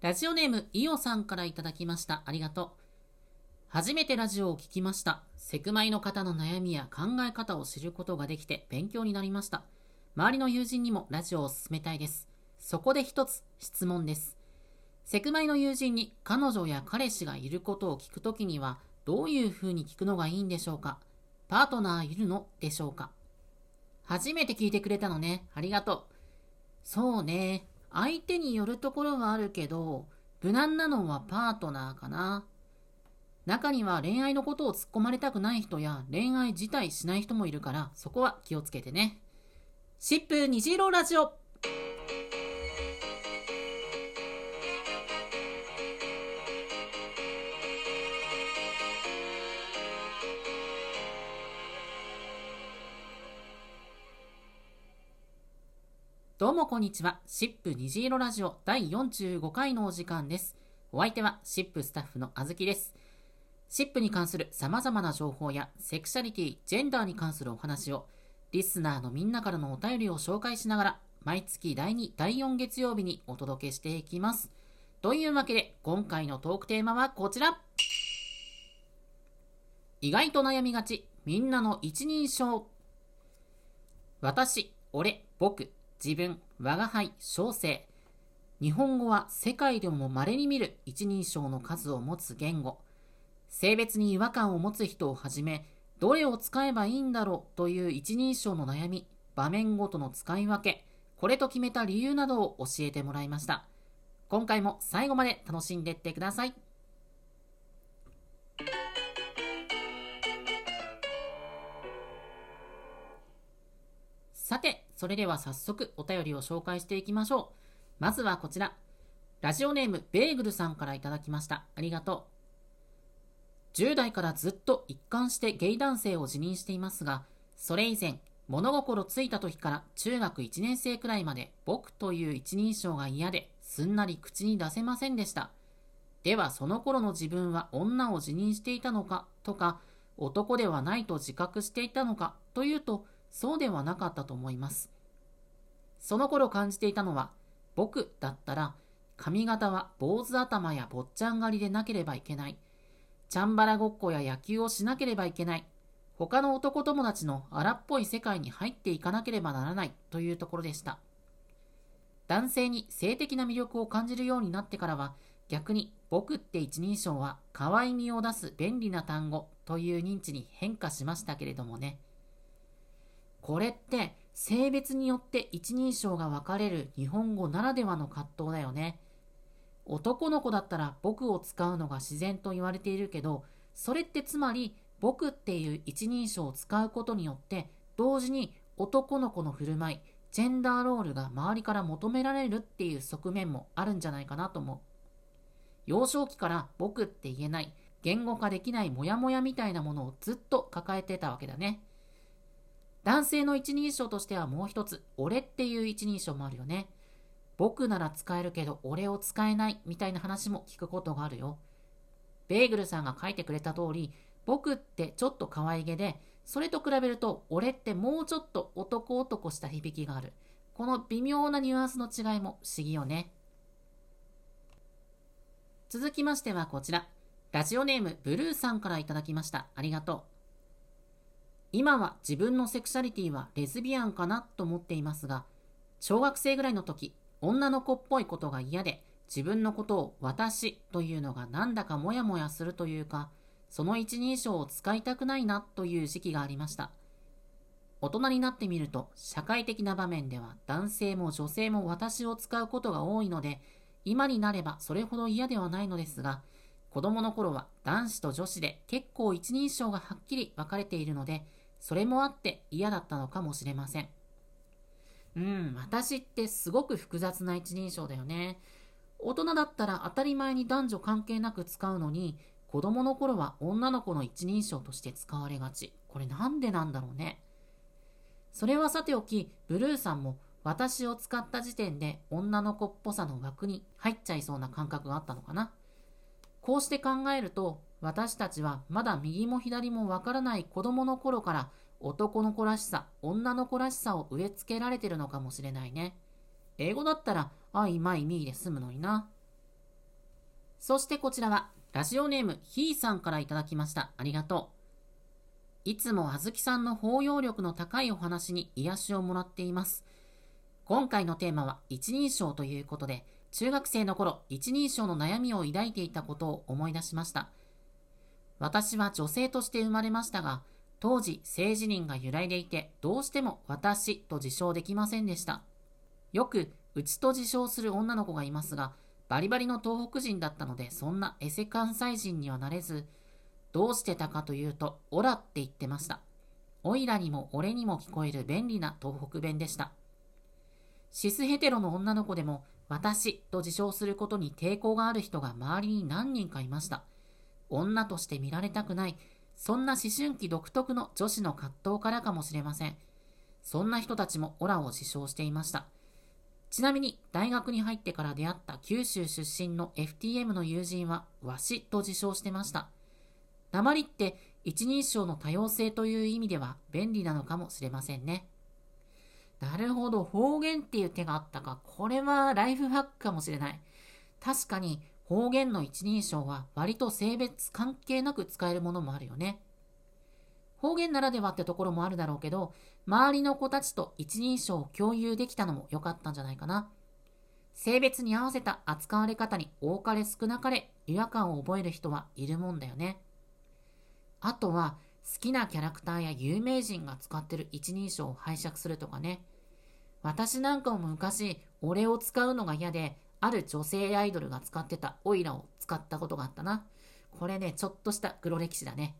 ラジオネームイオさんからいただきました。ありがとう。初めてラジオを聞きました。セクマイの方の悩みや考え方を知ることができて勉強になりました。周りの友人にもラジオを勧めたいです。そこで一つ質問です。セクマイの友人に彼女や彼氏がいることを聞くときにはどういうふうに聞くのがいいんでしょうか？パートナーいるのでしょうか？初めて聞いてくれたのね。ありがとう。そうね。相手によるところはあるけど、無難なのはパートナーかな。中には恋愛のことを突っ込まれたくない人や恋愛自体しない人もいるから、そこは気をつけてね。シップ虹色ラジオこんにちは。シップ虹色ラジオ第45回のお時間です。お相手はシップスタッフのあずきです。シップに関する様々な情報やセクシャリティ、ジェンダーに関するお話をリスナーのみんなからのお便りを紹介しながら毎月第2、第4月曜日にお届けしていきます。というわけで今回のトークテーマはこちら。意外と悩みがち、みんなの一人称。私、俺、僕、自分、我が輩、小生。日本語は世界でも稀に見る一人称の数を持つ言語。性別に違和感を持つ人をはじめ、どれを使えばいいんだろうという一人称の悩み、場面ごとの使い分け、これと決めた理由などを教えてもらいました。今回も最後まで楽しんでいってください。さて、それでは早速お便りを紹介していきましょう。まずはこちら。ラジオネームベーグルさんからいただきました。ありがとう。10代からずっと一貫してゲイ男性を自認していますが、それ以前、物心ついた時から中学1年生くらいまで僕という一人称が嫌ですんなり口に出せませんでした。ではその頃の自分は女を自認していたのかとか、男ではないと自覚していたのかというと、そうではなかったと思います。その頃感じていたのは、僕だったら髪型は坊主頭や坊ちゃん狩りでなければいけない。チャンバラごっこや野球をしなければいけない。他の男友達の荒っぽい世界に入っていかなければならないというところでした。男性に性的な魅力を感じるようになってからは、逆に僕って一人称は可愛みを出す便利な単語という認知に変化しましたけれどもね。これって性別によって一人称が分かれる日本語ならではの葛藤だよね。男の子だったら僕を使うのが自然と言われているけど、それってつまり僕っていう一人称を使うことによって同時に男の子の振る舞い、ジェンダーロールが周りから求められるっていう側面もあるんじゃないかなと思う。幼少期から僕って言えない、言語化できないモヤモヤみたいなものをずっと抱えてたわけだね。男性の一人称としてはもう一つ、俺っていう一人称もあるよね。僕なら使えるけど俺を使えないみたいな話も聞くことがあるよ。ベーグルさんが書いてくれた通り、僕ってちょっと可愛げで、それと比べると俺ってもうちょっと男男した響きがある。この微妙なニュアンスの違いも不思議よね。続きましてはこちら。ラジオネームブルーさんからいただきました。ありがとう。今は自分のセクシャリティはレズビアンかなと思っていますが、小学生ぐらいの時、女の子っぽいことが嫌で、自分のことを私というのがなんだかモヤモヤするというか、その一人称を使いたくないなという時期がありました。大人になってみると、社会的な場面では男性も女性も私を使うことが多いので、今になればそれほど嫌ではないのですが、子供の頃は男子と女子で結構一人称がはっきり分かれているので、それもあって嫌だったのかもしれません。うん、私ってすごく複雑な一人称だよね。大人だったら当たり前に男女関係なく使うのに、子供の頃は女の子の一人称として使われがち。これなんでなんだろうね。それはさておき、ブルーさんも私を使った時点で女の子っぽさの枠に入っちゃいそうな感覚があったのかな。こうして考えると、私たちはまだ右も左もわからない子供の頃から男の子らしさ、女の子らしさを植え付けられてるのかもしれないね。英語だったら、あいまいみーで済むのにな。そしてこちらは、ラジオネームひーさんからいただきました。ありがとう。いつもあずきさんの包容力の高いお話に癒しをもらっています。今回のテーマは一人称ということで、中学生の頃、一人称の悩みを抱いていたことを思い出しました。私は女性として生まれましたが、当時、性自認が揺らいでいて、どうしても私と自称できませんでした。よく、うちと自称する女の子がいますが、バリバリの東北人だったので、そんなエセ関西人にはなれず、どうしてたかというと、オラって言ってました。オイラにも俺にも聞こえる便利な東北弁でした。シスヘテロの女の子でも、私と自称することに抵抗がある人が周りに何人かいました。女として見られたくない、そんな思春期独特の女子の葛藤からかもしれません。そんな人たちもオラを自称していました。ちなみに、大学に入ってから出会った九州出身の FTM の友人は、わしと自称してました。鉛って一人称の多様性という意味では便利なのかもしれませんね。なるほど、方言っていう手があったか。これはライフハックかもしれない。確かに、方言の一人称は割と性別関係なく使えるものもあるよね。方言ならではってところもあるだろうけど、周りの子たちと一人称を共有できたのも良かったんじゃないかな。性別に合わせた扱われ方に多かれ少なかれ違和感を覚える人はいるもんだよね。あとは好きなキャラクターや有名人が使ってる一人称を拝借するとかね。私なんかも昔、俺を使うのが嫌で、ある女性アイドルが使ってたオイラを使ったことがあったな。これね、ちょっとした黒歴史だね。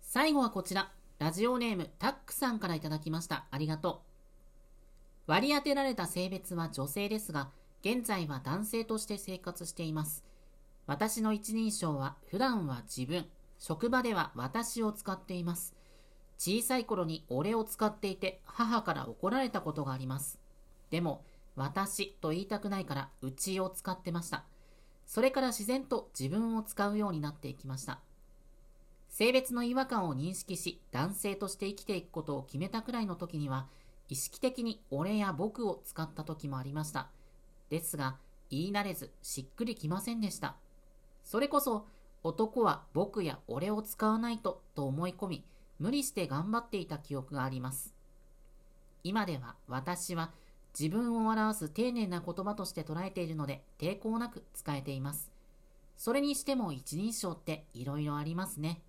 最後はこちら。ラジオネームタックさんからいただきました。ありがとう。割り当てられた性別は女性ですが、現在は男性として生活しています。私の一人称は普段は自分、職場では私を使っています。小さい頃に俺を使っていて母から怒られたことがあります。でも、私と言いたくないからうちを使ってました。それから自然と自分を使うようになっていきました。性別の違和感を認識し、男性として生きていくことを決めたくらいの時には、意識的に俺や僕を使った時もありました。ですが、言い慣れずしっくりきませんでした。それこそ、男は僕や俺を使わないとと思い込み、無理して頑張っていた記憶があります。今では私は自分を表す丁寧な言葉として捉えているので抵抗なく使えています。それにしても一人称って色々ありますね。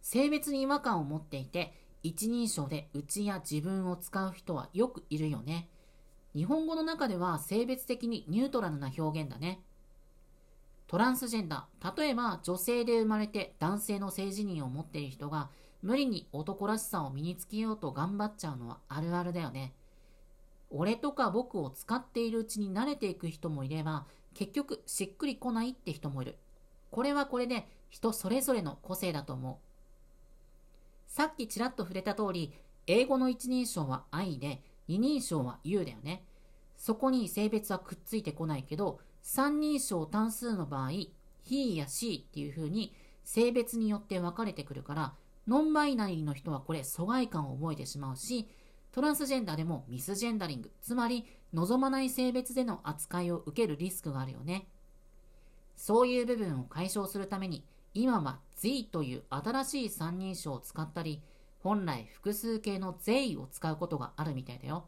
性別に違和感を持っていて一人称でうちや自分を使う人はよくいるよね。日本語の中では性別的にニュートラルな表現だね。トランスジェンダー、例えば女性で生まれて男性の性自認を持っている人が無理に男らしさを身につけようと頑張っちゃうのはあるあるだよね。俺とか僕を使っているうちに慣れていく人もいれば、結局しっくりこないって人もいる。これはこれで人それぞれの個性だと思う。さっきちらっと触れた通り、英語の一人称は I で、二人称は U だよね。そこに性別はくっついてこないけど、三人称単数の場合、he や she っていう風に性別によって分かれてくるから、ノンバイナリーの人はこれ疎外感を覚えてしまうし、トランスジェンダーでもミスジェンダリング、つまり望まない性別での扱いを受けるリスクがあるよね。そういう部分を解消するために、今は Z という新しい三人称を使ったり、本来複数形の They を使うことがあるみたいだよ。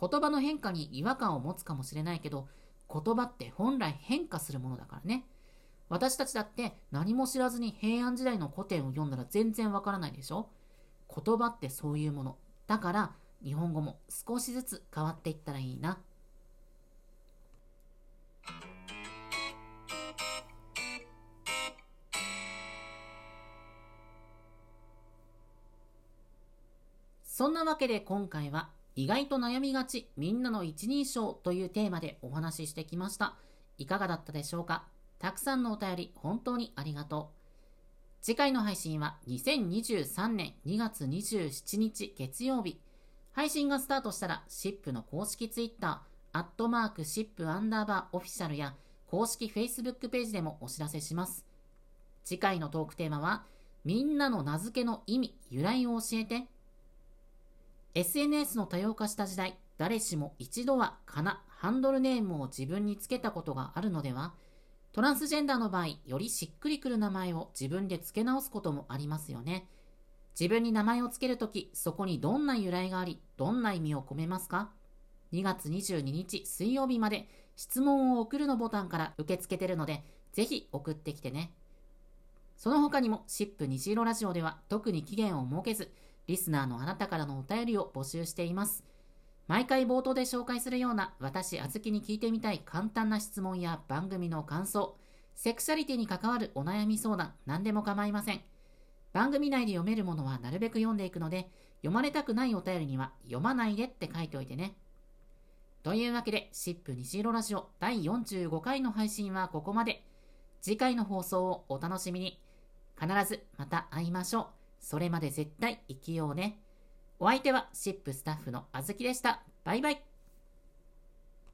言葉の変化に違和感を持つかもしれないけど、言葉って本来変化するものだからね。私たちだって何も知らずに平安時代の古典を読んだら全然わからないでしょ言葉ってそういうもの。だから日本語も少しずつ変わっていったらいいな。そんなわけで今回は意外と悩みがち、みんなの一人称というテーマでお話ししてきました。いかがだったでしょうか？たくさんのお便り本当にありがとう。次回の配信は2023年2月27日月曜日。配信がスタートしたら、シップの公式ツイッター、アットマークシップアンダーバーオフィシャルや公式 Facebook ページでもお知らせします。次回のトークテーマは、みんなの名付けの意味、由来を教えて SNS の多様化した時代、誰しも一度はかな、ハンドルネームを自分につけたことがあるのではトランスジェンダーの場合、よりしっくりくる名前を自分で付け直すこともありますよね。自分に名前を付けるとき、そこにどんな由来があり、どんな意味を込めますか ?2 月22日水曜日まで質問を送るのボタンから受け付けてるので、ぜひ送ってきてね。その他にも、シップ虹色ラジオでは特に期限を設けず、リスナーのあなたからのお便りを募集しています。毎回冒頭で紹介するような私、あずきに聞いてみたい簡単な質問や番組の感想、セクシャリティに関わるお悩み相談、何でも構いません。番組内で読めるものはなるべく読んでいくので、読まれたくないお便りには読まないでって書いておいてね。というわけで、シップ虹色ラジオ第45回の配信はここまで。次回の放送をお楽しみに。必ずまた会いましょう。それまで絶対生きようね。お相手はシップスタッフのあずきでした。バイバイ。